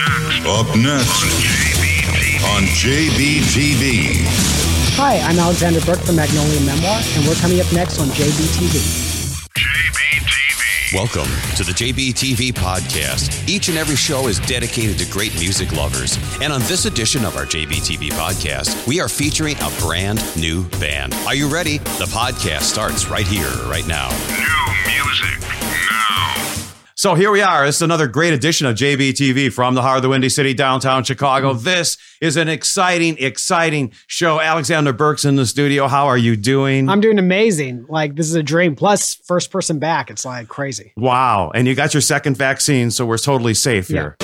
Up next on JBTV. Hi, I'm Alexander Burke from Magnolia Memoir, and we're coming up next on JBTV. JBTV. Welcome to the JBTV podcast. Each and every show is dedicated to great music lovers. And on this edition of our JBTV podcast, we are featuring a brand new band. Are you ready? The podcast starts right here, right now. New music now. So here we are. This is another great edition of JBTV from the heart of the Windy City, downtown Chicago. Mm-hmm. This is an exciting, exciting show. Alexander Burke's in the studio. How are you doing? I'm doing amazing. Like, this is a dream. Plus, first person back. It's like crazy. wow. And you got your second vaccine, so we're totally safe here.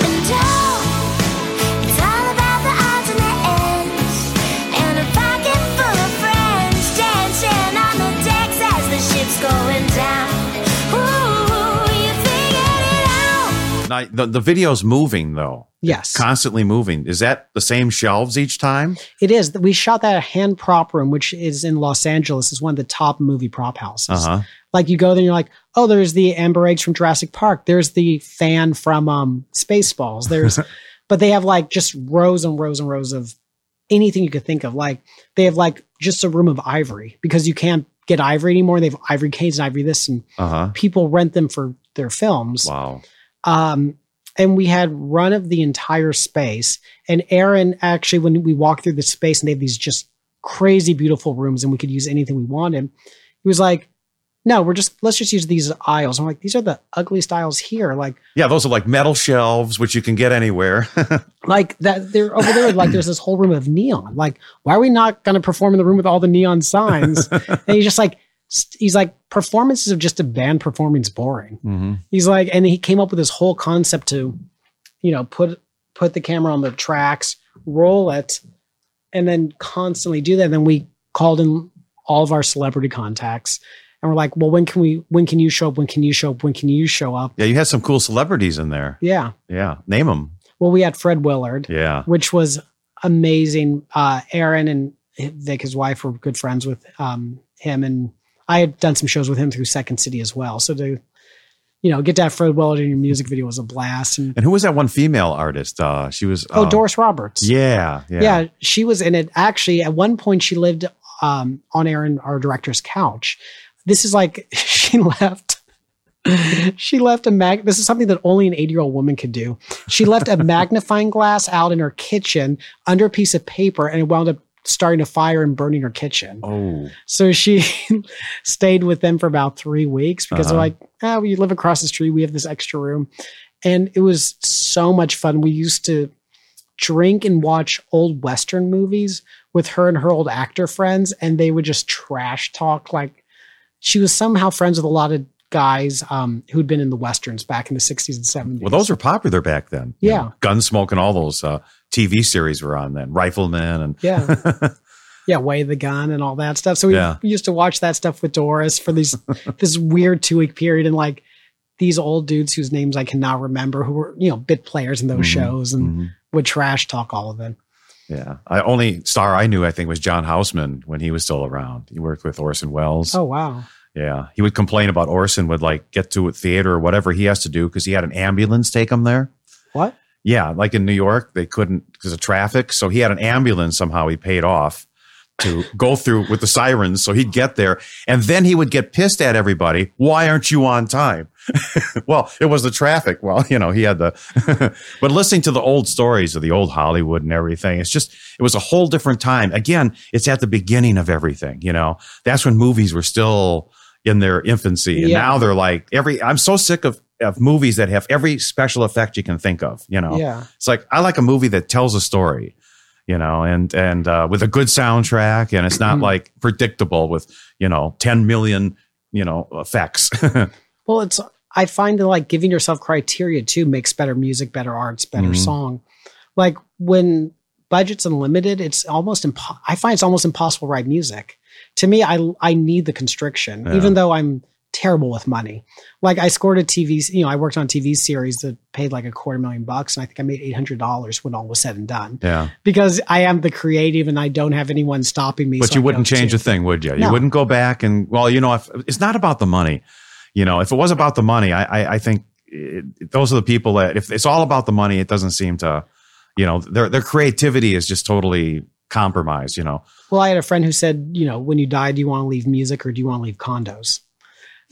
Out. The, the video's moving, though. Yes. Constantly moving. Is that the same shelves each time? It is. We shot that at Hand Prop Room, which is in Los Angeles. It's one of the top movie prop houses. Uh huh. Like, you go there and you're like, oh, there's the Amber Eggs from Jurassic Park. There's the fan from um, Spaceballs. There's, but they have like just rows and rows and rows of anything you could think of. Like, they have like just a room of ivory because you can't get ivory anymore. They have ivory canes and ivory this, and Uh huh. people rent them for their films. Wow. Um, and we had run of the entire space. And Aaron actually, when we walked through the space and they have these just crazy beautiful rooms and we could use anything we wanted, he was like, no, we're just, let's just use these aisles. I'm like, these are the ugliest aisles here. Like, Yeah, those are like metal shelves, which you can get anywhere. like that they're over there, like there's this whole room of neon. Like, why are we not going to perform in the room with all the neon signs? and he's just like, he's like, performances of just a band performing is boring. mm-hmm. He's like, and he came up with this whole concept to, you know, put put the camera on the tracks, roll it, and then constantly do that. And then we called in all of our celebrity contacts, and we're like, well, when can we? When can you show up? When can you show up? When can you show up? Yeah, you had some cool celebrities in there. Yeah. Yeah. Name them. Well, we had Fred Willard, Yeah. which was amazing. Uh, Aaron and Vic, his wife, were good friends with um, him, and I had done some shows with him through Second City as well. So to, you know, get to have Fred Willard in your music video was a blast. And And who was that one female artist? Uh, she was. oh, uh, Doris Roberts. Yeah. Yeah. yeah. she was in it. Actually, at one point, she lived um, on Aaron, our director's couch. This is like she left. She left a mag. This is something that only an 80 year old woman could do. She left a magnifying glass out in her kitchen under a piece of paper, and it wound up starting a fire and burning her kitchen. Oh. So she stayed with them for about three weeks because they're Uh-huh. like, ah, we live across the street. We have this extra room. And it was so much fun. We used to drink and watch old Western movies with her and her old actor friends, and they would just trash talk. Like she was somehow friends with a lot of guys um, who'd been in the Westerns back in the 60s and 70s. Well, those were popular back then. You Yeah. know, Gunsmoke and all those uh, TV series were on then. Rifleman and Yeah. yeah, weigh the gun and all that stuff. So we, Yeah. used to watch that stuff with Doris for these this weird two week period, and like these old dudes whose names I cannot remember, who were you know bit players in those Mhm. shows and Mhm. would trash talk all of them. Yeah. I only star I knew I think was John Houseman when he was still around. He worked with Orson Welles. Oh wow, Yeah. He would complain about Orson would like get to a theater or whatever he has to do because he had an ambulance take him there. what? Yeah, like in New York, they couldn't because of traffic. So he had an ambulance somehow he paid off to go through with the sirens. So he'd get there and then he would get pissed at everybody. Why aren't you on time? well, it was the traffic. Well, you know, he had the, but listening to the old stories of the old Hollywood and everything, it's just, it was a whole different time. Again, it's at the beginning of everything, you know, that's when movies were still in their infancy. And Yeah. now they're like every, I'm so sick of, of movies that have every special effect you can think of, you know, Yeah, it's like I like a movie that tells a story, you know, and and uh, with a good soundtrack, and it's not Mhm. like predictable with you know ten million you know effects. well, it's I find that like giving yourself criteria too makes better music, better arts, better Mhm. song. Like when budget's unlimited, it's almost impo- I find it's almost impossible to write music. To me, I I need the constriction, Yeah. even though I'm terrible with money. Like I scored a TV, you know, I worked on a TV series that paid like a quarter million bucks, and I think I made eight hundred dollars when all was said and done yeah, because I am the creative and I don't have anyone stopping me. but so you I wouldn't change a thing, would you? You wouldn't go back and well, you know, if it's not about the money, you know, if it was about the money, I I, I think it, those are the people that if it's all about the money, it doesn't seem to, you know, their their creativity is just totally compromised. You know, Well, I had a friend who said, you know, when you die, do you want to leave music or do you want to leave condos?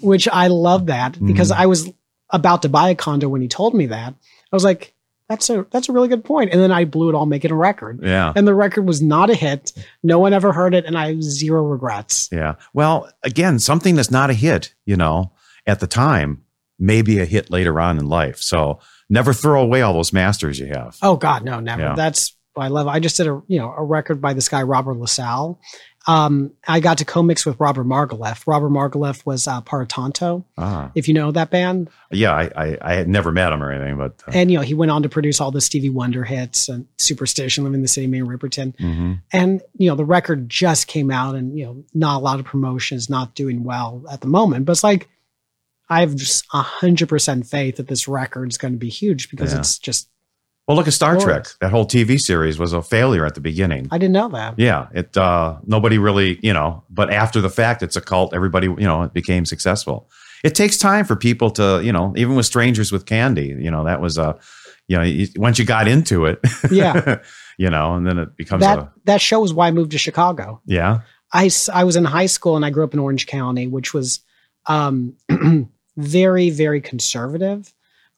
Which I love that because mm-hmm. I was about to buy a condo when he told me that. I was like, that's a that's a really good point. And then I blew it all making a record. yeah. And the record was not a hit. No one ever heard it, and I have zero regrets. Yeah. Well, again, something that's not a hit, you know, at the time may be a hit later on in life. So never throw away all those masters you have. Oh God, no, never. Yeah. That's what I love. I just did a you know a record by this guy Robert LaSalle. Um, I got to co-mix with Robert Margouleff. Robert Margouleff was uh, part of Tonto, Ah, if you know that band. yeah. I, I, I had never met him or anything, but uh, And you know, he went on to produce all the Stevie Wonder hits and Superstition, Living in the City, Minnie Riperton. mhm. And you know, the record just came out, and you know, not a lot of promotions, not doing well at the moment. But it's like I have just a hundred percent faith that this record is going to be huge because Yeah. it's just well, look at Star Trek. That whole TV series was a failure at the beginning. I didn't know that. Yeah, it uh nobody really, you know, but after the fact it's a cult, everybody, you know, it became successful. It takes time for people to, you know, even with strangers with candy, you know, that was a you know, once you got into it, Yeah. you know, and then it becomes That a that show was why I moved to Chicago. yeah. I I was in high school and I grew up in Orange County, which was um, very, very conservative.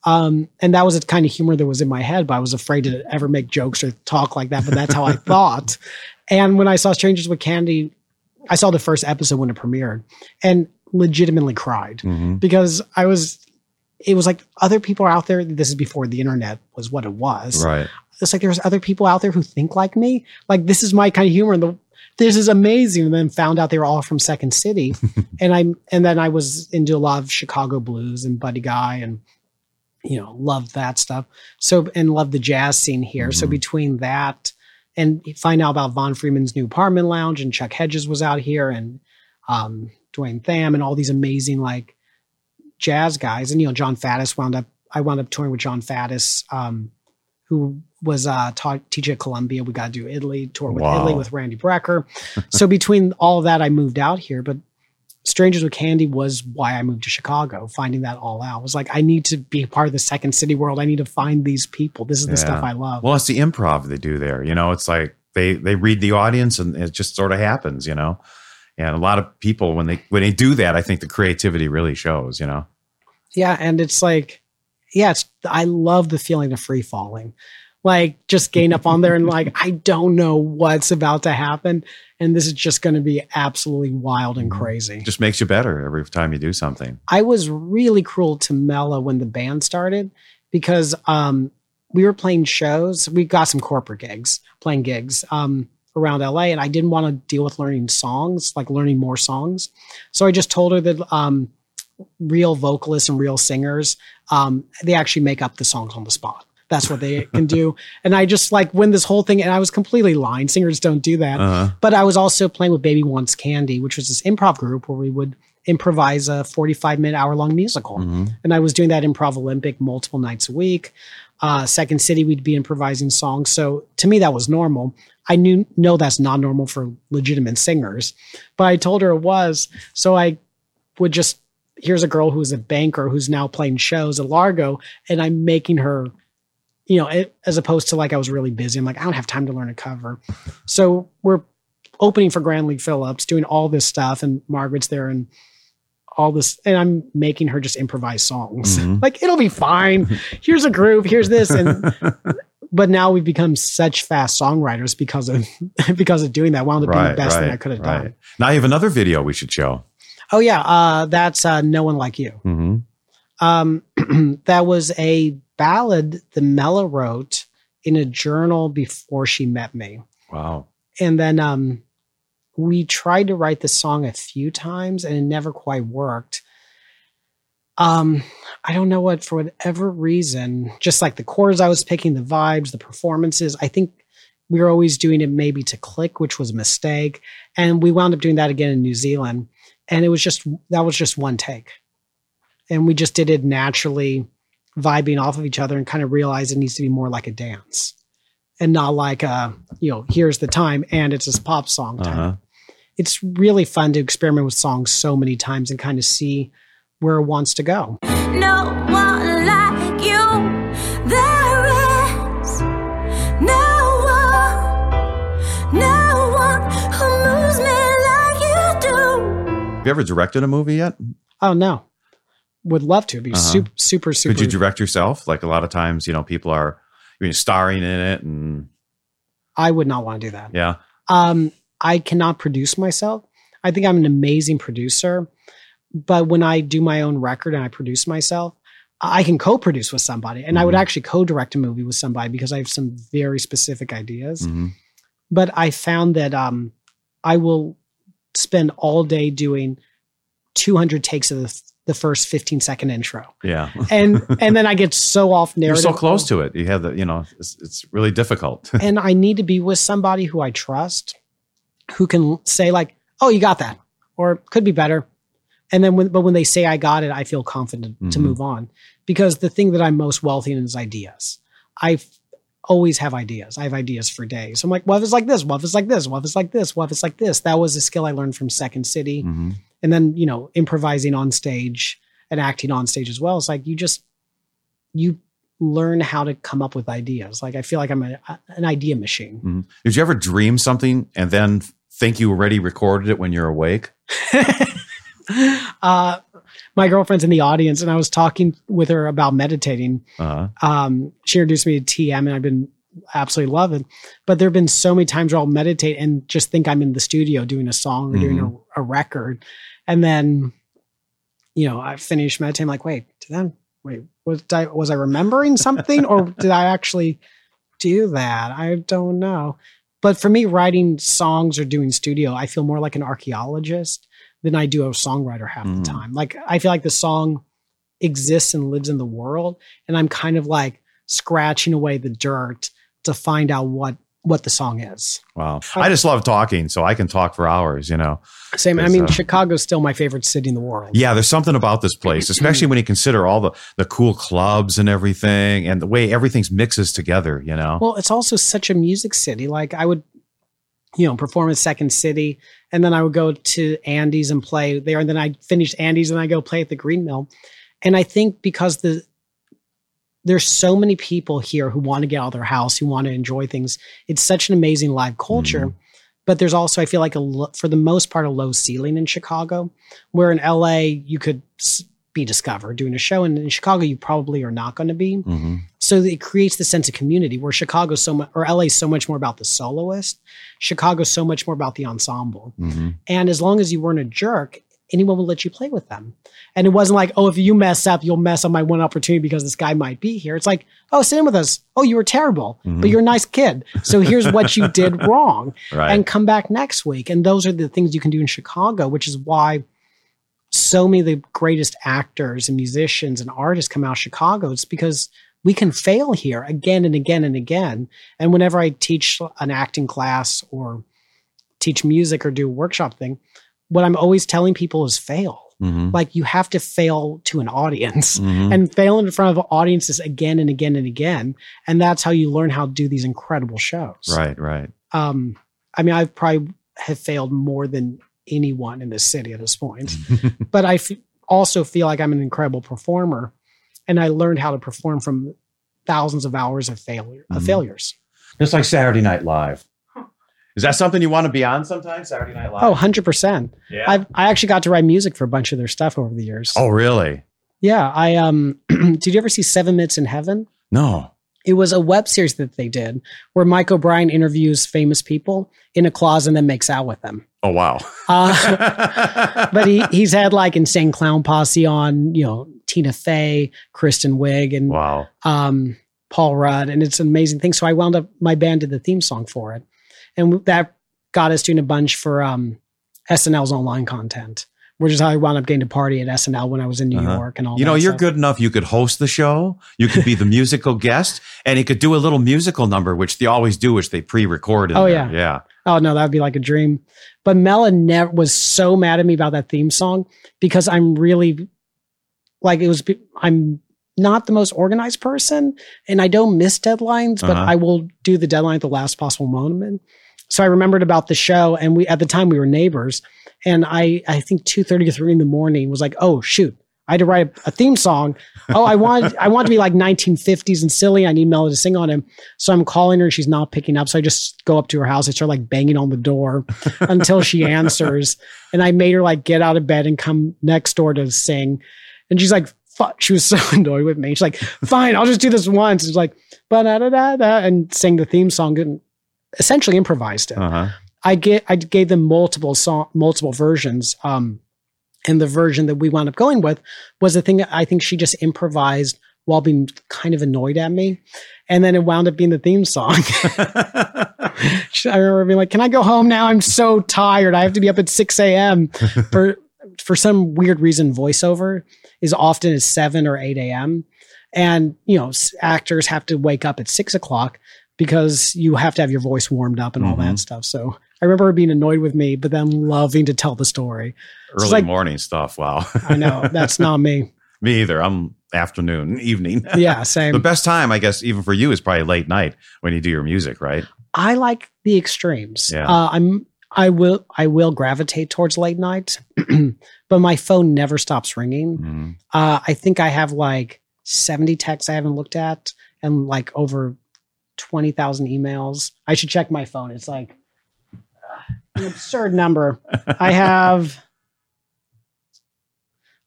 Um, and that was the kind of humor that was in my head, but I was afraid to ever make jokes or talk like that. But that's how I thought. And when I saw Strangers with Candy, I saw the first episode when it premiered and legitimately cried Mhm. because I was, it was like other people are out there. This is before the internet was what it was Right. it's like there's other people out there who think like me. Like this is my kind of humor. And the, this is amazing. And then found out they were all from Second City. and I and then I was into a lot of Chicago blues and Buddy Guy and you know, loved that stuff. So and loved the jazz scene here. So Mhm. between that and find out about Von Freeman's new apartment lounge and Chuck Hedges was out here and um Dwayne Tham and all these amazing like jazz guys. And you know, Jon Faddis wound up I wound up touring with Jon Faddis, um, who was uh taught teaching at Columbia. We got to do Italy, tour with Wow. Italy with Randy Brecker. so between all of that, I moved out here. But Strangers with Candy was why I moved to Chicago, finding that all out. I was like, I need to be part of the second city world. I need to find these people. This is the Yeah. stuff I love. Well, it's the improv they do there. You know, it's like they they read the audience and it just sort of happens, you know. And a lot of people when they when they do that, I think the creativity really shows, you know. Yeah, and it's like, yeah, it's I love the feeling of free falling. Like just getting up on there and like I don't know what's about to happen, and this is just going to be absolutely wild and crazy. Just makes you better every time you do something. I was really cruel to Mela when the band started because um, we were playing shows. We got some corporate gigs, playing gigs um, around LA, and I didn't want to deal with learning songs, like learning more songs. So I just told her that um, real vocalists and real singers, um, they actually make up the songs on the spot. That's what they can do. And I just like when this whole thing, and I was completely lying. Singers don't do that. Uh-huh. But I was also playing with Baby Wants Candy, which was this improv group where we would improvise a 45 minute hour long musical. Mhm. And I was doing that improv Olympic multiple nights a week. Uh, Second City, we'd be improvising songs. So to me, that was normal. I knew, know that's not normal for legitimate singers, but I told her it was. So I would just, here's a girl who's a banker who's now playing shows at Largo, and I'm making her, you know, it, as opposed to like I was really busy. I'm like, I don't have time to learn a cover. So we're opening for Grant-Lee Phillips, doing all this stuff, and Margaret's there and all this, and I'm making her just improvise songs. Mhm. like it'll be fine. Here's a groove. Here's this, and but now we've become such fast songwriters because of because of doing that. Wound up being the best thing I could have done. Now you have another video we should show. Oh yeah, uh, that's uh, no one like you. hmm Um, that was a ballad that Mela wrote in a journal before she met me. Wow. And then um, we tried to write the song a few times and it never quite worked. Um, I don't know what, for whatever reason, just like the chords I was picking, the vibes, the performances, I think we were always doing it maybe to click, which was a mistake. And we wound up doing that again in New Zealand. And it was just, that was just one take. And we just did it naturally, vibing off of each other and kind of realize it needs to be more like a dance and not like a, you know, here's the time and it's a pop song time Uh-huh. it's really fun to experiment with songs so many times and kind of see where it wants to go. No one like you. There is no one, no one who moves me like you do. Have you ever directed a movie yet? Oh no, would love to. It'd be Uh-huh. super, super, super. Could you direct yourself? Like a lot of times, you know, people are I mean, starring in it, and I would not want to do that. yeah, Um, I cannot produce myself. I think I'm an amazing producer, but when I do my own record and I produce myself, I can co-produce with somebody, and I would Mhm. actually co-direct a movie with somebody because I have some very specific ideas. Mhm. But I found that um, I will spend all day doing 200 takes of the, the first 15 second intro, yeah. and and then I get so off narrative. You're so close to it. You have the, you know, it's, it's really difficult. and I need to be with somebody who I trust, who can say like, "Oh, you got that," or "Could be better." And then, when, but when they say I got it, I feel confident to Mhm. move on because the thing that I'm most wealthy in is ideas. I always have ideas. I have ideas for days. I'm like, what if it's like this? What if it's like this? What if it's like this? What if it's like this? That was a skill I learned from Second City, Mhm. And then you know, improvising on stage and acting on stage as well. It's like you just you learn how to come up with ideas. Like I feel like I'm a, an idea machine. Mhm. Did you ever dream something and then think you already recorded it when you're awake? uh, my girlfriend's in the audience, and I was talking with her about meditating. Uh, Um, she introduced me to TM, and I've been absolutely love it. But there have been so many times where I'll meditate and just think I'm in the studio doing a song or doing a, a record, and then, you know, I finish meditating. like, wait, did that? Wait, was I was I remembering something, or did I actually do that? I don't know. But for me, writing songs or doing studio, I feel more like an archaeologist than I do a songwriter half Mm. the time. Like I feel like the song exists and lives in the world, and I'm kind of like scratching away the dirt to find out what what the song is. wow. I just love talking, so I can talk for hours, you know. Same. I mean, uh, Chicago's still my favorite city in the world. Yeah, there's something about this place, especially when you consider all the, the cool clubs and everything and the way everything's mixes together, you know? Well, it's also such a music city. Like I would, you know, perform at Second City, and then I would go to Andy's and play there, and then I'd finish Andy's and I go play at the Green Mill. And I think because the there's so many people here who want to get out of their house, who want to enjoy things. It's such an amazing live culture. But there's also, I feel like, a for the most part, a low ceiling in Chicago, where in LA you could be discovered doing a show, and in Chicago you probably are not going to be Mhm. so it creates the sense of community where chicago's so much or la is so much more about the soloist chicago's so much more about the ensemble Mhm. and as long as you weren't a jerk anyone will let you play with them and it wasn't like oh if you mess up you'll mess up my one opportunity because this guy might be here it's like oh sit in with us oh you were terrible Mhm. but you're a nice kid so here's what you did wrong Right. and come back next week. And those are the things you can do in Chicago, which is why so many of the greatest actors and musicians and artists come out of Chicago. It's because we can fail here again and again and again. And whenever I teach an acting class or teach music or do a workshop thing, what I'm always telling people is fail. Mhm. Like you have to fail to an audience Mhm. and fail in front of audiences again and again and again. And that's how you learn how to do these incredible shows Right, right. um i mean I've probably have failed more than anyone in this city at this point but I f- also feel like i'm an incredible performer and i learned how to perform from thousands of hours of failure of Mhm. failures Just like Saturday Night Live. Is that something you want to be on sometime? Saturday Night Live? oh 100% yeah. I've, i actually got to write music for a bunch of their stuff over the years oh, really? yeah i um did you ever see seven minutes in heaven No. it was a web series that they did where mike o'brien interviews famous people in a closet and then makes out with them Oh, wow. uh, but he he's had like insane clown posse on you know tina fey kristen wiig and wow. um paul rudd and it's an amazing thing so i wound up my band did the theme song for it and that got us doing a bunch for um snl's online content which is how i wound up getting to party at snl when i was in new Uh-huh. york and all that. You know, you're stuff. good enough. You could host the show. You could be the musical guest, and you could do a little musical number, which they always do, which they pre-record. Oh, there. yeah. yeah. Oh no, that would be like a dream. But Mela never was so mad at me about that theme song because I'm really like it was. I'm not the most organized person, and I don't miss deadlines, but Uh-huh. I will do the deadline at the last possible moment. So I remembered about the show, and we at the time we were neighbors, and I I think two thirty or three in the morning was like, oh shoot, I had to write a theme song. Oh, I want I want to be like 1950s and silly. I need Melody to sing on him. So I'm calling her. She's not picking up. So I just go up to her house. I start like banging on the door until she answers. And I made her like get out of bed and come next door to sing. And she's like, fuck. She was so annoyed with me. She's like, fine, I'll just do this once. It's like, ba da da da da, and sang the theme song and essentially improvised it. Uh huh. I get I gave them multiple song multiple versions. Um, and the version that we wound up going with was the thing that I think she just improvised while being kind of annoyed at me. And then it wound up being the theme song. I remember being like, Can I go home now? I'm so tired. I have to be up at 6 a.m. for for some weird reason, voiceover is often at 7 or 8 a.m. And you know, actors have to wake up at six o'clock because you have to have your voice warmed up and all that stuff. So I remember her being annoyed with me, but then loving to tell the story. Early like- morning stuff. Wow. I know that's not me. Me either. I'm afternoon, evening. Yeah, same. the best time, I guess, even for you, is probably late night when you do your music, right? I like the extremes. Yeah. Uh, I'm I will I will gravitate towards late night, but my phone never stops ringing. Mhm. Uh, I think I have like 70 texts I haven't looked at and like over 20,000 emails. I should check my phone. It's like an absurd number. I have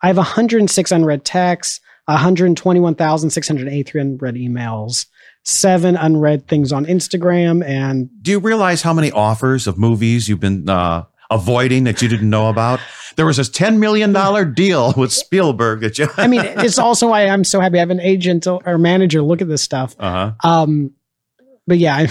I have 106 unread texts, 121,683 unread emails, seven unread things on Instagram, and Do you realize how many offers of movies you've been uh, avoiding that you didn't know about? There was this $10 million deal with Spielberg that you. I mean, it's also why I'm so happy I have an agent or manager look at this stuff. uh huh. Um, but yeah, I,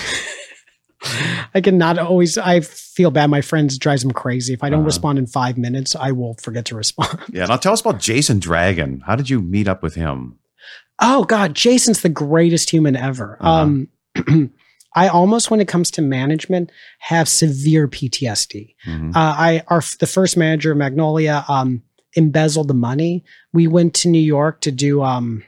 I cannot always. I feel bad. My friends drives them crazy. If I don't Uh-huh. respond in five minutes, I will forget to respond. Yeah. Now tell us about Jason Dragon. How did you meet up with him? Oh God, Jason's the greatest human ever. Uh-huh. Um, I almost, when it comes to management, have severe PTSD. Mhm. Uh, I our the first manager of Magnolia um, embezzled the money. We went to New York to do um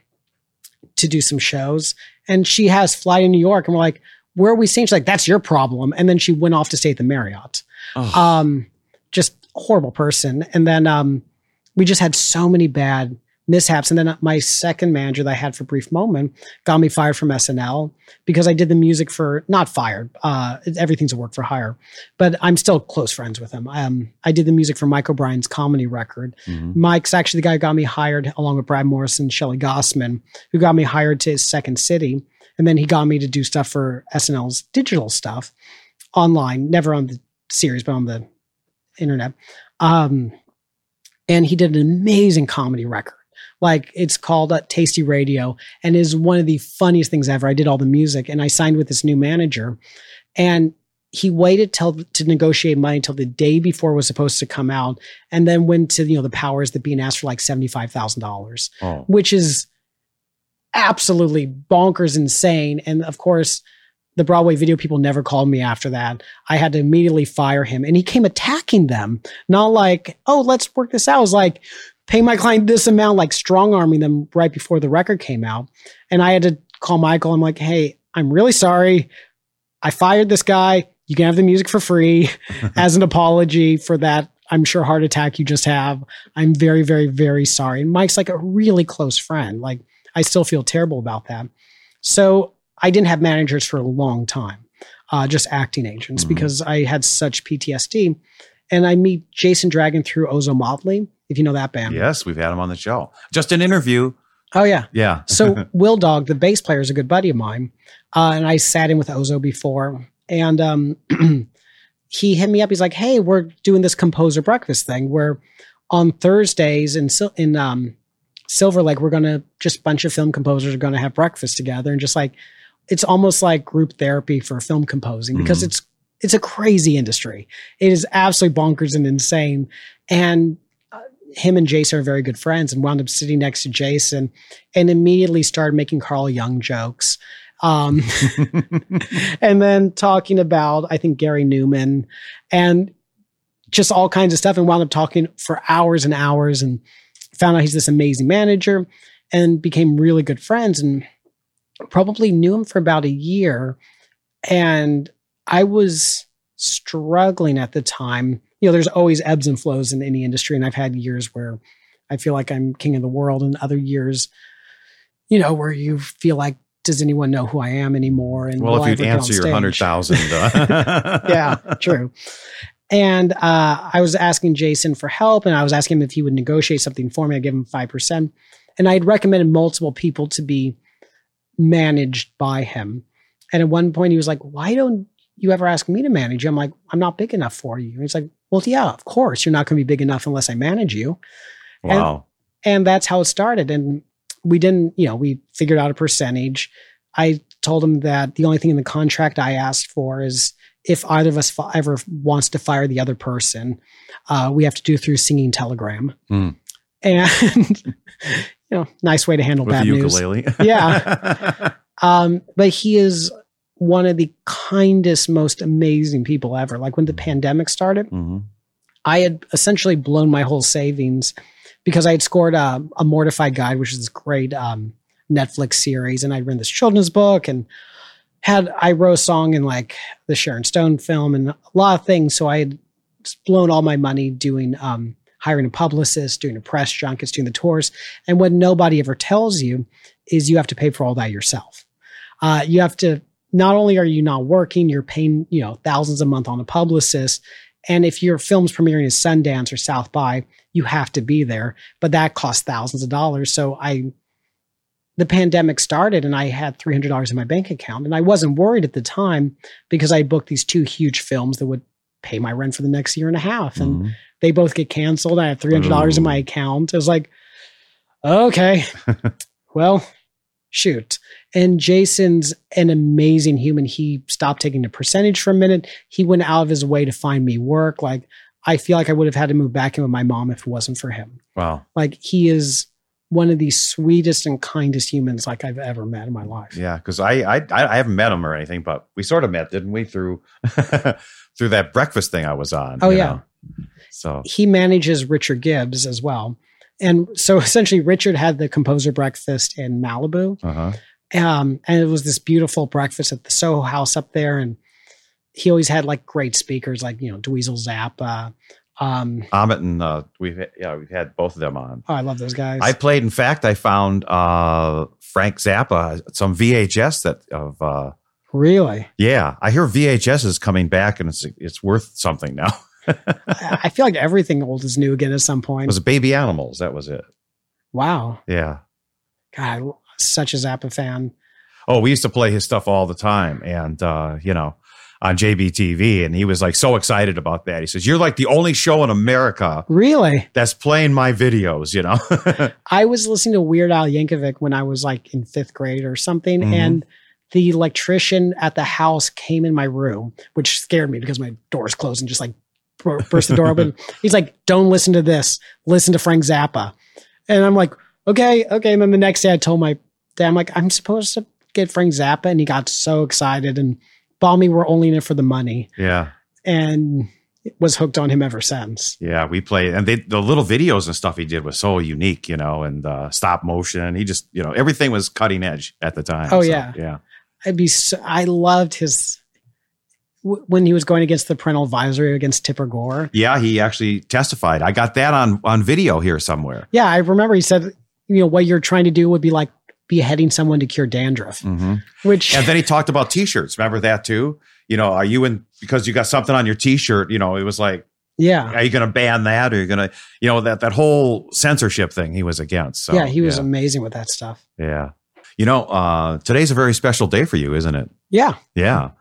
to do some shows, and she has fly in New York, and we're like, "Where are we staying?" She's like, "That's your problem." And then she went off to stay at the Marriott. Oh. Um, just horrible person. And then um, we just had so many bad mishaps. And then my second manager that I had for a brief moment got me fired from SNL because I did the music for not fired. Uh, everything's a work for hire, but I'm still close friends with him. Um, I did the music for Mike O'Brien's comedy record. Mhm. Mike's actually the guy who got me hired along with Brad Morrison, Shelley Gossman, who got me hired to his second city. And then he got me to do stuff for SNL's digital stuff online, never on the series, but on the internet. Um, and he did an amazing comedy record. Like it's called uh, Tasty Radio and is one of the funniest things ever. I did all the music and I signed with this new manager and he waited till to negotiate money until the day before it was supposed to come out and then went to you know the powers that be and asked for like $75,000 Oh. which is absolutely bonkers insane. And of course, the Broadway video people never called me after that. I had to immediately fire him. And he came attacking them, not like, oh, let's work this out. It was like, pay my client this amount, like strong arming them right before the record came out. And I had to call Michael. I'm like, hey, I'm really sorry. I fired this guy. You can have the music for free as an apology for that. I'm sure heart attack you just have. I'm very, very, very sorry. And Mike's like a really close friend. Like I still feel terrible about that. So I didn't have managers for a long time, uh, just acting agents Mhm. because I had such PTSD. And I meet Jason Dragon through Ozomatli, if you know that band. Yes, we've had him on the show. Just an interview. Oh yeah. Yeah. So Will Dog, the bass player, is a good buddy of mine, uh, and I sat in with Ozo before, and um, he hit me up. He's like, "Hey, we're doing this composer breakfast thing where on Thursdays in Sil- in um, Silver Lake, we're gonna just a bunch of film composers are gonna have breakfast together, and just like it's almost like group therapy for film composing because Mhm. it's it's a crazy industry. It is absolutely bonkers and insane, and uh, him and Jason are very good friends and wound up sitting next to Jason and immediately started making Carl Jung jokes. Um, and then talking about, I think, Gary Numan and just all kinds of stuff and wound up talking for hours and hours and found out he's this amazing manager and became really good friends and probably knew him for about a year. And I was struggling at the time. You know, there's always ebbs and flows in any industry. And I've had years where I feel like I'm king of the world. And other years, you know, where you feel like, does anyone know who I am anymore? And Well, if you'd ever get on answer your hundred thousand, uh, yeah, true. And uh, I was asking Jason for help, and I was asking him if he would negotiate something for me. I give him five percent, and I had recommended multiple people to be managed by him. And at one point, he was like, "Why don't you ever ask me to manage you?" I'm like, "I'm not big enough for you." And he's like, "Well, yeah, of course, you're not going to be big enough unless I manage you." wow, and that's how it started and we didn't you know we figured out a percentage i told him that the only thing in the contract i asked for is if either of us fi- ever wants to fire the other person uh, we have to do through singing telegram Hmm. and you know nice way to handle with bad the news ukulele. Yeah. um, but he is one of the kindest most amazing people ever like when the pandemic started Mhm. I had essentially blown my whole savings because I had scored a, a Mortified Guide, which is this great um, Netflix series, and I'd written this children's book and had I wrote a song in like the Sharon Stone film and a lot of things. So I had blown all my money doing um, hiring a publicist, doing a press junkets, doing the tours. And what nobody ever tells you is you have to pay for all that yourself. Uh, you have to not only are you not working, you're paying you know thousands a month on a publicist, and if your film's premiering at Sundance or South by, you have to be there. But that costs thousands of dollars. So I, the pandemic started and I had $300 in my bank account. And I wasn't worried at the time because I booked these two huge films that would pay my rent for the next year and a half. And Mhm. they both get canceled. I have $300 in my account. It was like, okay, well, shoot. And Jason's an amazing human. He stopped taking the percentage for a minute. He went out of his way to find me work. Like, I feel like I would have had to move back in with my mom if it wasn't for him. Wow. Like, he is one of the sweetest and kindest humans like I've ever met in my life. Yeah, because I, I I haven't met him or anything, but we sort of met, didn't we? Through through that breakfast thing I was on. Oh, yeah. know? So he manages Richard Gibbs as well. And so essentially, Richard had the composer breakfast in Malibu. uh huh. Um, and it was this beautiful breakfast at the Soho House up there. And he always had like great speakers like, you know, Dweezil Zappa. Um, Ahmet and uh, we've yeah we've had both of them on. oh, I love those guys. I played. In fact, I found uh, Frank Zappa some VHS that of uh, really? yeah. I hear VHS is coming back and it's it's worth something now. I feel like everything old is new again at some point. It was Baby Animals. That was it. wow. Yeah. God, such a Zappa fan. Oh, we used to play his stuff all the time, and uh, you know, on JBTV, and he was like so excited about that. He says, "You're like the only show in America Really? that's playing my videos." You know, I was listening to Weird Al Yankovic when I was like in fifth grade or something, Mhm. and the electrician at the house came in my room, which scared me because my door's closed and just like burst the door open. He's like, "Don't listen to this. Listen to Frank Zappa," and I'm like, "Okay, okay." And then the next day, I told my dad, "I'm like, I'm supposed to get Frank Zappa," and he got so excited and bought me. We're only in it for the money, yeah, and was hooked on him ever since. yeah. We played, and they, the little videos and stuff he did was so unique, you know, and uh, stop motion. He just, you know, everything was cutting edge at the time. Oh, So, yeah. yeah. I'd be so, I loved his w- when he was going against the parental advisory against Tipper Gore. Yeah, he actually testified. I got that on on video here somewhere. Yeah, I remember he said, you know, what you're trying to do would be like beheading someone to cure dandruff, hmm which And then he talked about t-shirts. Remember that too? You know, are you in because you got something on your t-shirt? You know, it was like, yeah, are you going to ban that? Or are you going to, you know, that that whole censorship thing he was against. So, yeah, he was yeah. amazing with that stuff. yeah. You know, uh, today's a very special day for you, isn't it? Yeah, Yeah,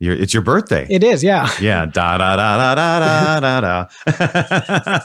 it's your birthday. It is, yeah. Yeah, da da da da da da da.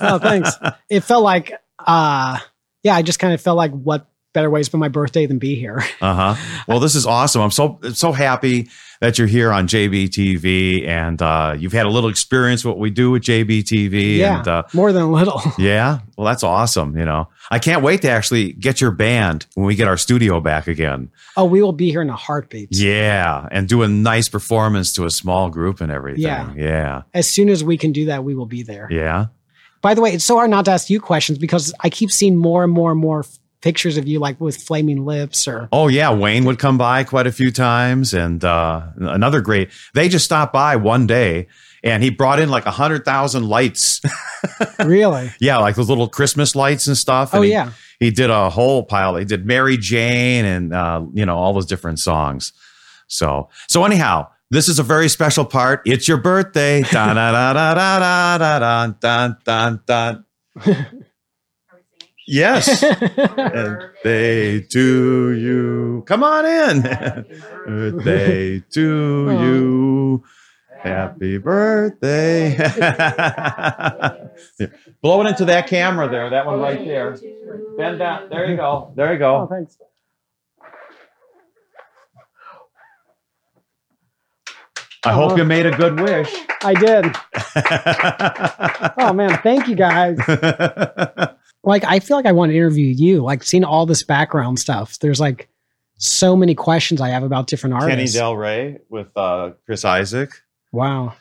oh, thanks. It felt like, uh, yeah, I just kind of felt like what better way to spend my birthday than be here. Uh huh. Well, this is awesome. I'm so so happy that you're here on JBTV, and uh, you've had a little experience what we do with JBTV. yeah, And, uh, more than a little. yeah. Well, that's awesome. You know, I can't wait to actually get your band when we get our studio back again. Oh, we will be here in a heartbeat. Yeah, and do a nice performance to a small group and everything. Yeah. Yeah. As soon as we can do that, we will be there. Yeah. By the way, it's so hard not to ask you questions because I keep seeing more and more and more pictures of you like with flaming lips or Oh yeah, Wayne would come by quite a few times, and uh, another great. They just stopped by one day, and he brought in like a hundred thousand lights. really? yeah, like those little Christmas lights and stuff. Oh he- yeah. he did a whole pile. He did Mary Jane and uh, you know all those different songs. So so anyhow, this is a very special part. It's your birthday. Dun, dun, dun, dun, dun. Yes. and they to you. Come on in. Birthday to Aw. you. Happy birthday. Blow it into that camera there, that one right there. Bend down. There you go. There you Oh, go. thanks. I hope you made a good wish. I did. Oh man, thank you guys. Like I feel like I want to interview you. Like seeing all this background stuff. There's like so many questions I have about different artists. Kenny. Del Rey with uh, Chris Isaak. wow.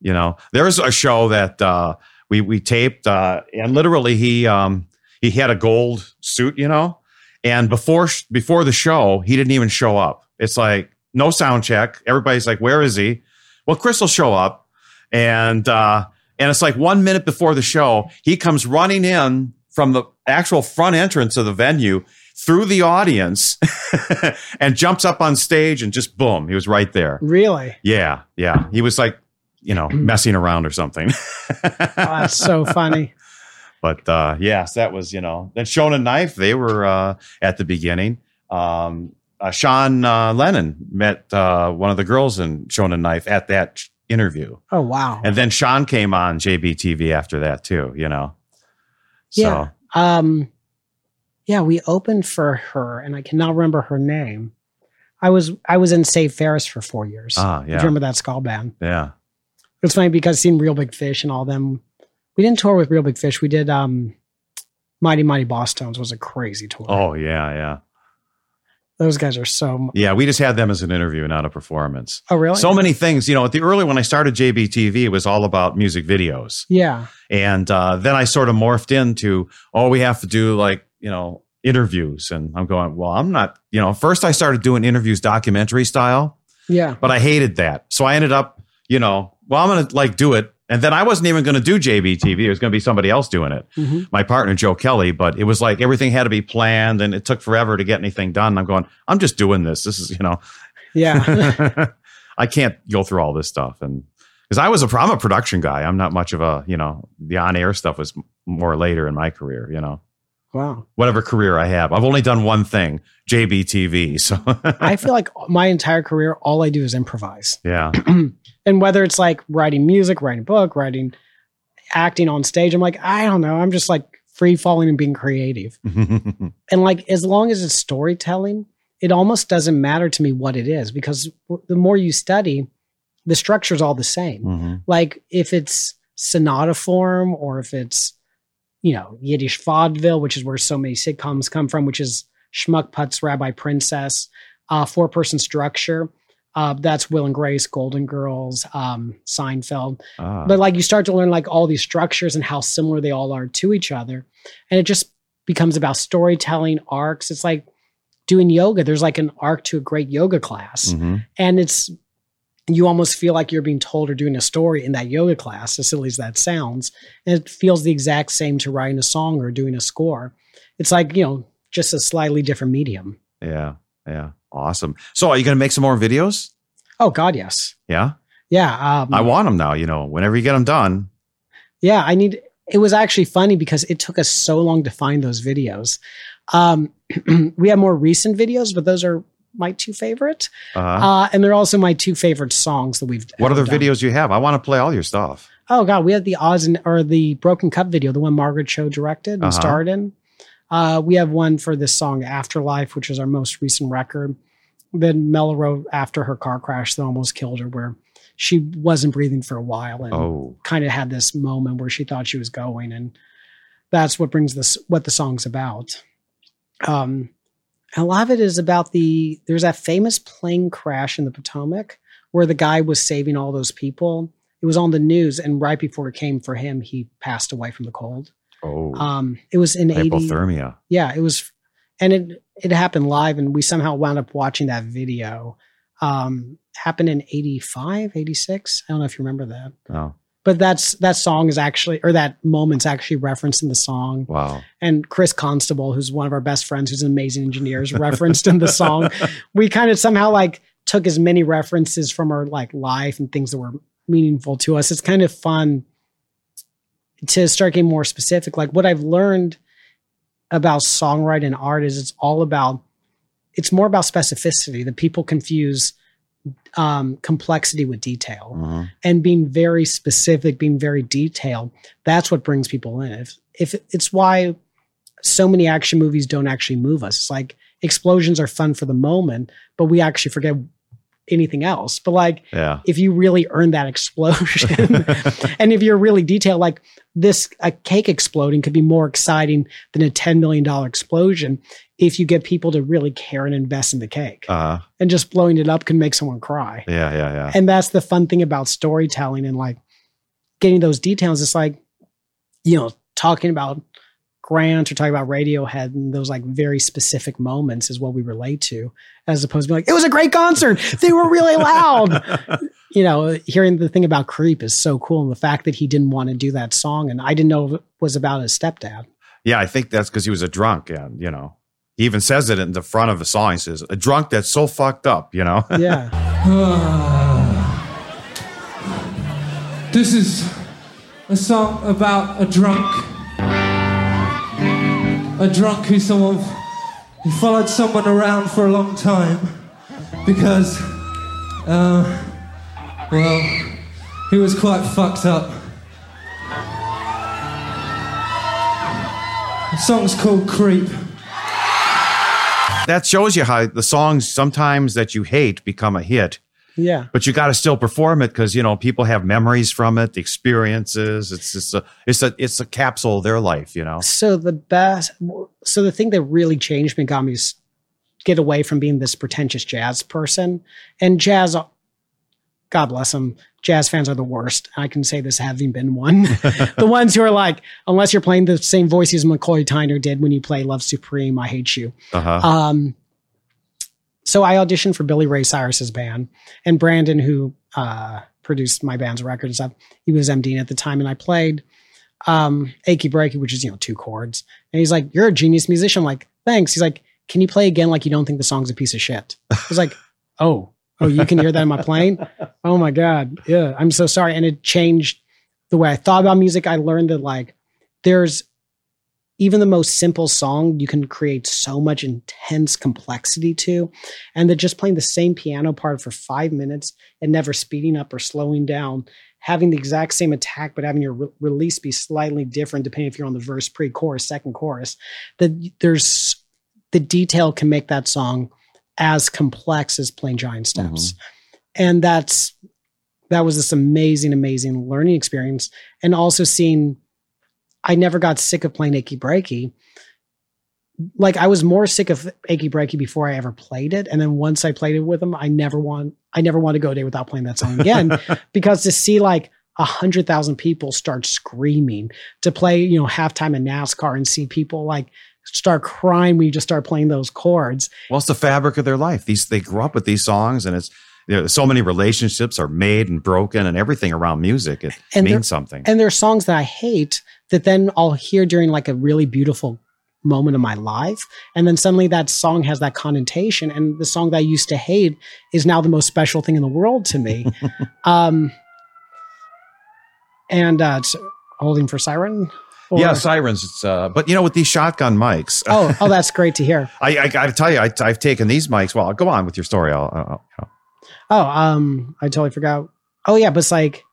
you know there's a show that uh we we taped uh and literally he um he had a gold suit you know and before sh- before the show he didn't even show up it's like no sound check everybody's like where is he well chris will show up and uh and it's like one minute before the show he comes running in from the actual front entrance of the venue through the audience and jumps up on stage and just boom he was right there Really? yeah, yeah. He was like, you know, messing around or something. Oh, that's so funny. but uh yes, that was, you know, then Shonen Knife, they were uh at the beginning. Um uh, Sean uh, Lennon met uh one of the girls in Shonen Knife at that interview. Oh wow. And then Sean came on JBTV after that too, you know. So Yeah. Um yeah, we opened for her and I cannot remember her name. I was I was in Save Ferris for four years. ah, yeah. remember that skull band? Yeah. It's funny because seeing Real Big Fish and all them. We didn't tour with Real Big Fish. We did um Mighty Mighty Bosstones was a crazy tour. Oh, yeah, yeah. Those guys are so Yeah, we just had them as an interview, not a performance. Oh really? So many things, you know, at the early when I started JBTV, it was all about music videos. yeah. And uh, then I sort of morphed into, oh, we have to do like, you know, interviews. And I'm going, well, I'm not, you know, first I started doing interviews documentary style, Yeah. but I hated that. So I ended up, you know, well, I'm going to like do it. And then I wasn't even going to do JBTV. It was going to be somebody else doing it, Mhm. my partner, Joe Kelly. But it was like everything had to be planned and it took forever to get anything done. And I'm going, I'm just doing this. This is, you know, Yeah. I can't go through all this stuff. And because I was a, I'm a production guy, I'm not much of a, you know, the on air stuff was more later in my career, you know, wow. whatever career I have. I've only done one thing, JBTV. So, I feel like my entire career, all I do is improvise. yeah. and whether it's like writing music, writing a book, writing, acting on stage, I'm like, I don't know. I'm just like free falling and being creative. And like, as long as it's storytelling, it almost doesn't matter to me what it is because the more you study, the structure's all the same. Mhm. Like, if it's sonata form or if it's, you know, Yiddish vaudeville, which is where so many sitcoms come from, which is Schmuck Putz, Rabbi Princess, uh, four person structure. Uh, that's Will and Grace, Golden Girls, um, Seinfeld. Ah, But like you start to learn like all these structures and how similar they all are to each other. And it just becomes about storytelling arcs. It's like doing yoga. There's like an arc to a great yoga class. mhm. And it's, you almost feel like you're being told or doing a story in that yoga class, as silly as that sounds. And it feels the exact same to writing a song or doing a score. It's like, you know, just a slightly different medium. yeah. Yeah. Awesome. So, are you going to make some more videos? Oh, God, yes. Yeah. Yeah. Um, I want them now, you know, whenever you get them done. Yeah, I need. It was actually funny because it took us so long to find those videos. Um, we have more recent videos, but those are my two favorite, Uh, uh, and they're also my two favorite songs that we've. what other done. videos you have? I want to play all your stuff. Oh God, we had the Oz and or the Broken Cup video, the one Margaret Cho directed and Uh-huh. starred in. Uh, we have one for this song Afterlife, which is our most recent record. Then Mel wrote after her car crash that almost killed her, where she wasn't breathing for a while and Oh, kind of had this moment where she thought she was going and that's what brings this what the song's about. Um a lot of it is about the there's that famous plane crash in the potomac where the guy was saving all those people. It was on the news and right before it came for him he passed away from the cold. Oh, um it was in 80 hypothermia. yeah it was and it it happened live and we somehow wound up watching that video um happened in 85 86 i don't know if you remember that. Oh, but that's that song is actually or that moment's actually referenced in the song. Wow. and chris constable who's one of our best friends who's an amazing engineer is referenced in the song. We kind of somehow like took as many references from our like life and things that were meaningful to us. It's kind of fun to start getting more specific. Like what i've learned about songwriting and art is it's all about it's more about specificity that people confuse um, complexity with detail Mhm. and being very specific, being very detailed, that's what brings people in. If if it's why so many action movies don't actually move us. It's like explosions are fun for the moment, but we actually forget anything else. But like Yeah. if you really earn that explosion and if you're really detailed, like this a cake exploding could be more exciting than a $10 million explosion if you get people to really care and invest in the cake. Uh, and just blowing it up can make someone cry yeah, yeah, yeah. and that's the fun thing about storytelling and like getting those details it's like you know talking about grant or talking about radiohead and those like very specific moments is what we relate to as opposed to being like it was a great concert they were really loud you know hearing the thing about creep is so cool and the fact that he didn't want to do that song and i didn't know it was about his stepdad Yeah, I think that's because he was a drunk. Yeah, you know, he even says it in the front of the song. He says, "A drunk that's so fucked up," you know. yeah This is a song about a drunk. A drunk who someone who followed someone around for a long time because, uh, well, he was quite fucked up. The song's called Creep. that shows you how the songs sometimes that you hate become a hit, yeah but you got to still perform it because you know people have memories from it, the experiences. It's just a, it's a, it's a capsule of their life. You know. so the best so the thing that really changed me got me get away from being this pretentious jazz person and jazz god bless them jazz fans are the worst i can say this having been one the ones who are like unless you're playing the same voices mccoy tyner did when you play love supreme i hate you Uh huh. um, so I auditioned for Billy Ray Cyrus's band, and Brandon, who uh, produced my band's record and stuff, he was MDing at the time, and I played um, "Achy Breaky," which is you know two chords. And he's like, "You're a genius musician." I'm like, thanks. He's like, "Can you play again like you don't think the song's a piece of shit?" I was like, "Oh, oh, you can hear that in my playing? Oh my god, yeah, I'm so sorry." And it changed the way I thought about music. I learned that like there's even the most simple song you can create so much intense complexity to and that just playing the same piano part for five minutes and never speeding up or slowing down having the exact same attack but having your re- release be slightly different depending if you're on the verse pre-chorus second chorus that there's the detail can make that song as complex as playing giant steps. Mm-hmm. And that's that was this amazing amazing learning experience and also seeing I never got sick of playing Achy Breaky. Like I was more sick of Achy Breaky before I ever played it, and then once I played it with them, I never want I never want to go a day without playing that song again because to see like a hundred thousand people start screaming to play you know halftime in NASCAR and see people like start crying when you just start playing those chords. Well, it's the fabric of their life. These they grew up with these songs, and it's you know, so many relationships are made and broken, and everything around music it And means something. And there are songs that I hate that then I'll hear during like a really beautiful moment of my life. And then suddenly that song has that connotation. And the song that I used to hate is now the most special thing in the world to me. um, and uh, it's holding for siren. Or- yeah, sirens. It's uh, but you know, with these shotgun mics, oh, oh, that's great to hear. I, I got to tell you, I, I've taken these mics. Well, go on with your story. I'll, I'll, I'll- Oh, um, I totally forgot. Oh yeah, but it's like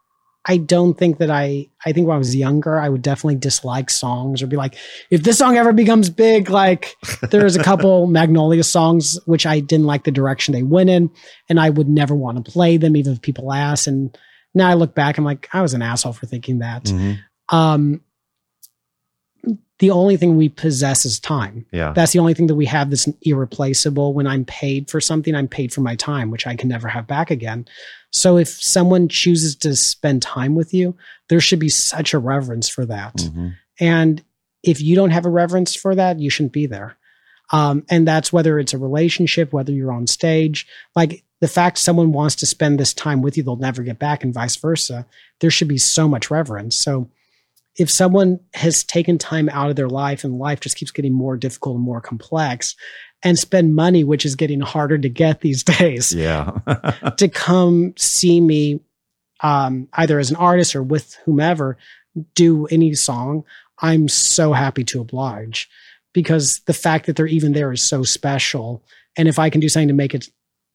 I don't think that I I think when I was younger, I would definitely dislike songs or be like, if this song ever becomes big, like there's a couple Magnolia songs which I didn't like the direction they went in, and I would never want to play them, even if people asked. And now I look back, I'm like, I was an asshole for thinking that. Mhm. Um the only thing we possess is time. yeah, That's the only thing that we have that's irreplaceable. When I'm paid for something, I'm paid for my time, which I can never have back again. So if someone chooses to spend time with you, there should be such a reverence for that. Mhm. And if you don't have a reverence for that, you shouldn't be there. Um, and that's whether it's a relationship, whether you're on stage, like the fact someone wants to spend this time with you, they'll never get back, and vice versa. There should be so much reverence. So, if someone has taken time out of their life and life just keeps getting more difficult and more complex, and spend money, which is getting harder to get these days, Yeah. to come see me um, either as an artist or with whomever do any song, I'm so happy to oblige because the fact that they're even there is so special. And if I can do something to make it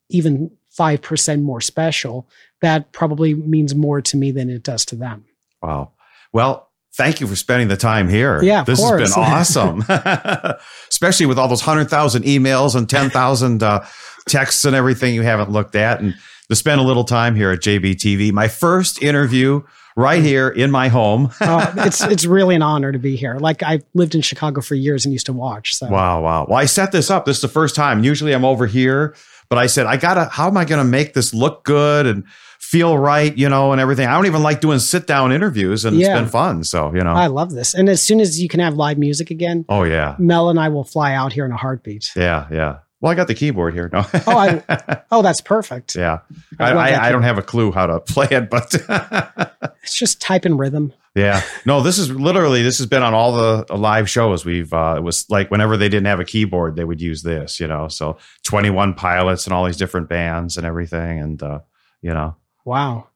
even 5% more special, that probably means more to me than it does to them. Wow. Well, thank you for spending the time here. Yeah, this course. has been awesome, especially with all those hundred thousand emails and ten thousand uh, texts and everything you haven't looked at, and to spend a little time here at JBTV. My first interview right here in my home. Uh, it's it's really an honor to be here. Like I've lived in Chicago for years and used to watch. So Wow, wow. Well, I set this up. This is the first time. Usually I'm over here, but I said, I gotta, how am I gonna make this look good and feel right, you know, and everything? I don't even like doing sit down interviews and Yeah. it's been fun. So, you know. I love this. And as soon as you can have live music again, oh, yeah. Mel and I will fly out here in a heartbeat. Yeah, yeah. Well, I got the keyboard here. No. Oh, I, oh, that's perfect. yeah. I I, I, don't have a clue how to play it, but It's just type in rhythm. yeah. No, this is literally, this has been on all the live shows. We've, uh, it was like whenever they didn't have a keyboard, they would use this, you know. So 21 pilots and all these different bands and everything. And, uh, you know, Wow.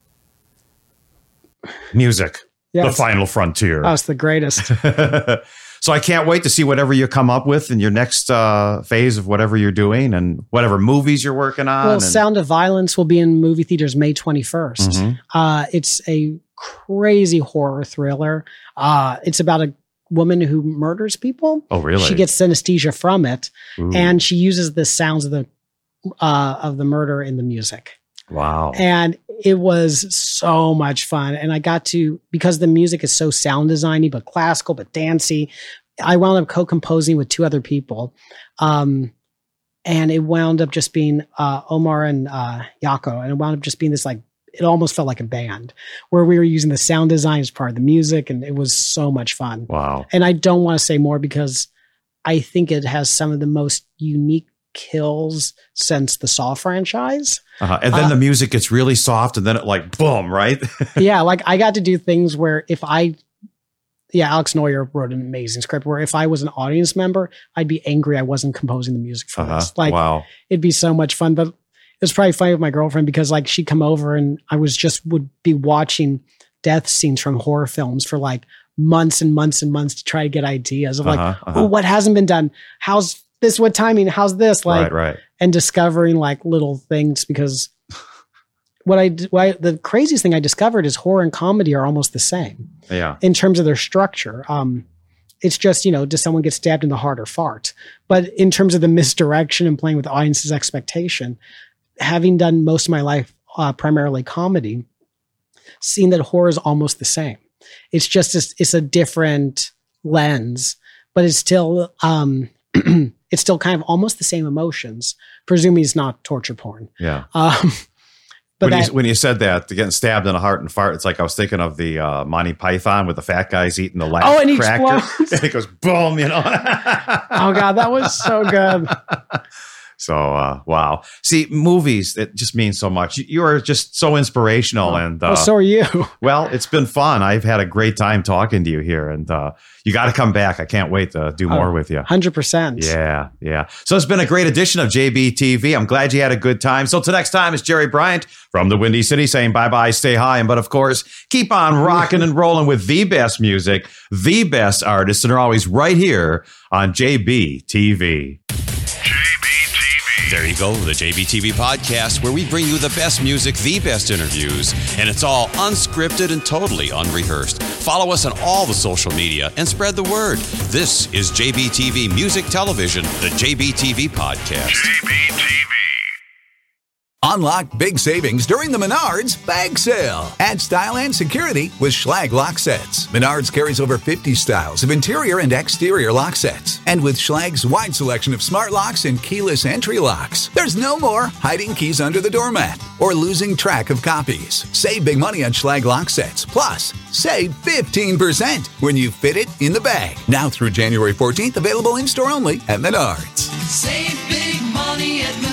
music, the final frontier. Oh, it's the greatest. so I can't wait to see whatever you come up with in your next uh, phase of whatever you're doing and whatever movies you're working on. well, and- Sound of Violence will be in movie theaters May 21st. Mhm. Uh, it's a crazy horror thriller. Uh, it's about a woman who murders people. Oh, really? She gets synesthesia from it, Ooh, and she uses the sounds of the uh, of the murder in the music. Wow. and it was so much fun and i got to because the music is so sound designy but classical but dancey i wound up co-composing with two other people um, and it wound up just being uh, omar and uh, yako and it wound up just being this like it almost felt like a band where we were using the sound design as part of the music and it was so much fun Wow. and i don't want to say more because i think it has some of the most unique kills since the saw franchise Uh-huh. And then Uh, the music gets really soft and then it like boom, right? yeah, like I got to do things where if I, yeah, Alex Noyer wrote an amazing script where if I was an audience member, I'd be angry I wasn't composing the music for Uh-huh. this. Like wow. it'd be so much fun, but it was probably funny with my girlfriend because like she'd come over and I was just would be watching death scenes from horror films for like months and months and months to try to get ideas of like, Uh-huh, oh, uh-huh. what hasn't been done? How's this? What timing? How's this? Like, right, right. and discovering like little things because what I, I the craziest thing I discovered is horror and comedy are almost the same Yeah. in terms of their structure. Um, it's just you know, does someone get stabbed in the heart or fart? But in terms of the misdirection and playing with the audience's expectation, having done most of my life uh, primarily comedy, seeing that horror is almost the same. It's just it's, it's a different lens, but it's still um, it's still kind of almost the same emotions. Presuming it's not torture porn. Yeah. Um, but when, that, you, when you said that, getting stabbed in the heart and fart, it's like I was thinking of the uh, Monty Python with the fat guys eating the last Oh, and he cracker. explodes. and it goes boom, you know. oh god, that was so good. So uh, wow. See, movies it just means so much. You, are just so inspirational, and uh, oh, so are you. well, it's been fun. I've had a great time talking to you here, and uh, you got to come back. I can't wait to do more Oh, with you. Hundred percent. Yeah, yeah. So it's been a great edition of JBTV. I'm glad you had a good time. So till next time, it's Jerry Bryant from the Windy City saying bye bye, stay high, and but of course, keep on rocking and rolling with the best music, the best artists, and are always right here on. JBTV. There you go, the JBTV podcast, where we bring you the best music, the best interviews, and it's all unscripted and totally unrehearsed. Follow us on all the social media and spread the word. This is JBTV Music Television, the JBTV podcast. JBTV. Unlock big savings during the Menards bag sale. Add style and security with Schlage lock sets. Menards carries over 50 styles of interior and exterior lock sets. And with Schlage's wide selection of smart locks and keyless entry locks, there's no more hiding keys under the doormat or losing track of copies. Save big money on Schlage lock sets. Plus, save 15% when you fit it in the bag. Now through January 14th, available in store only at Menards. Save big money at Menards.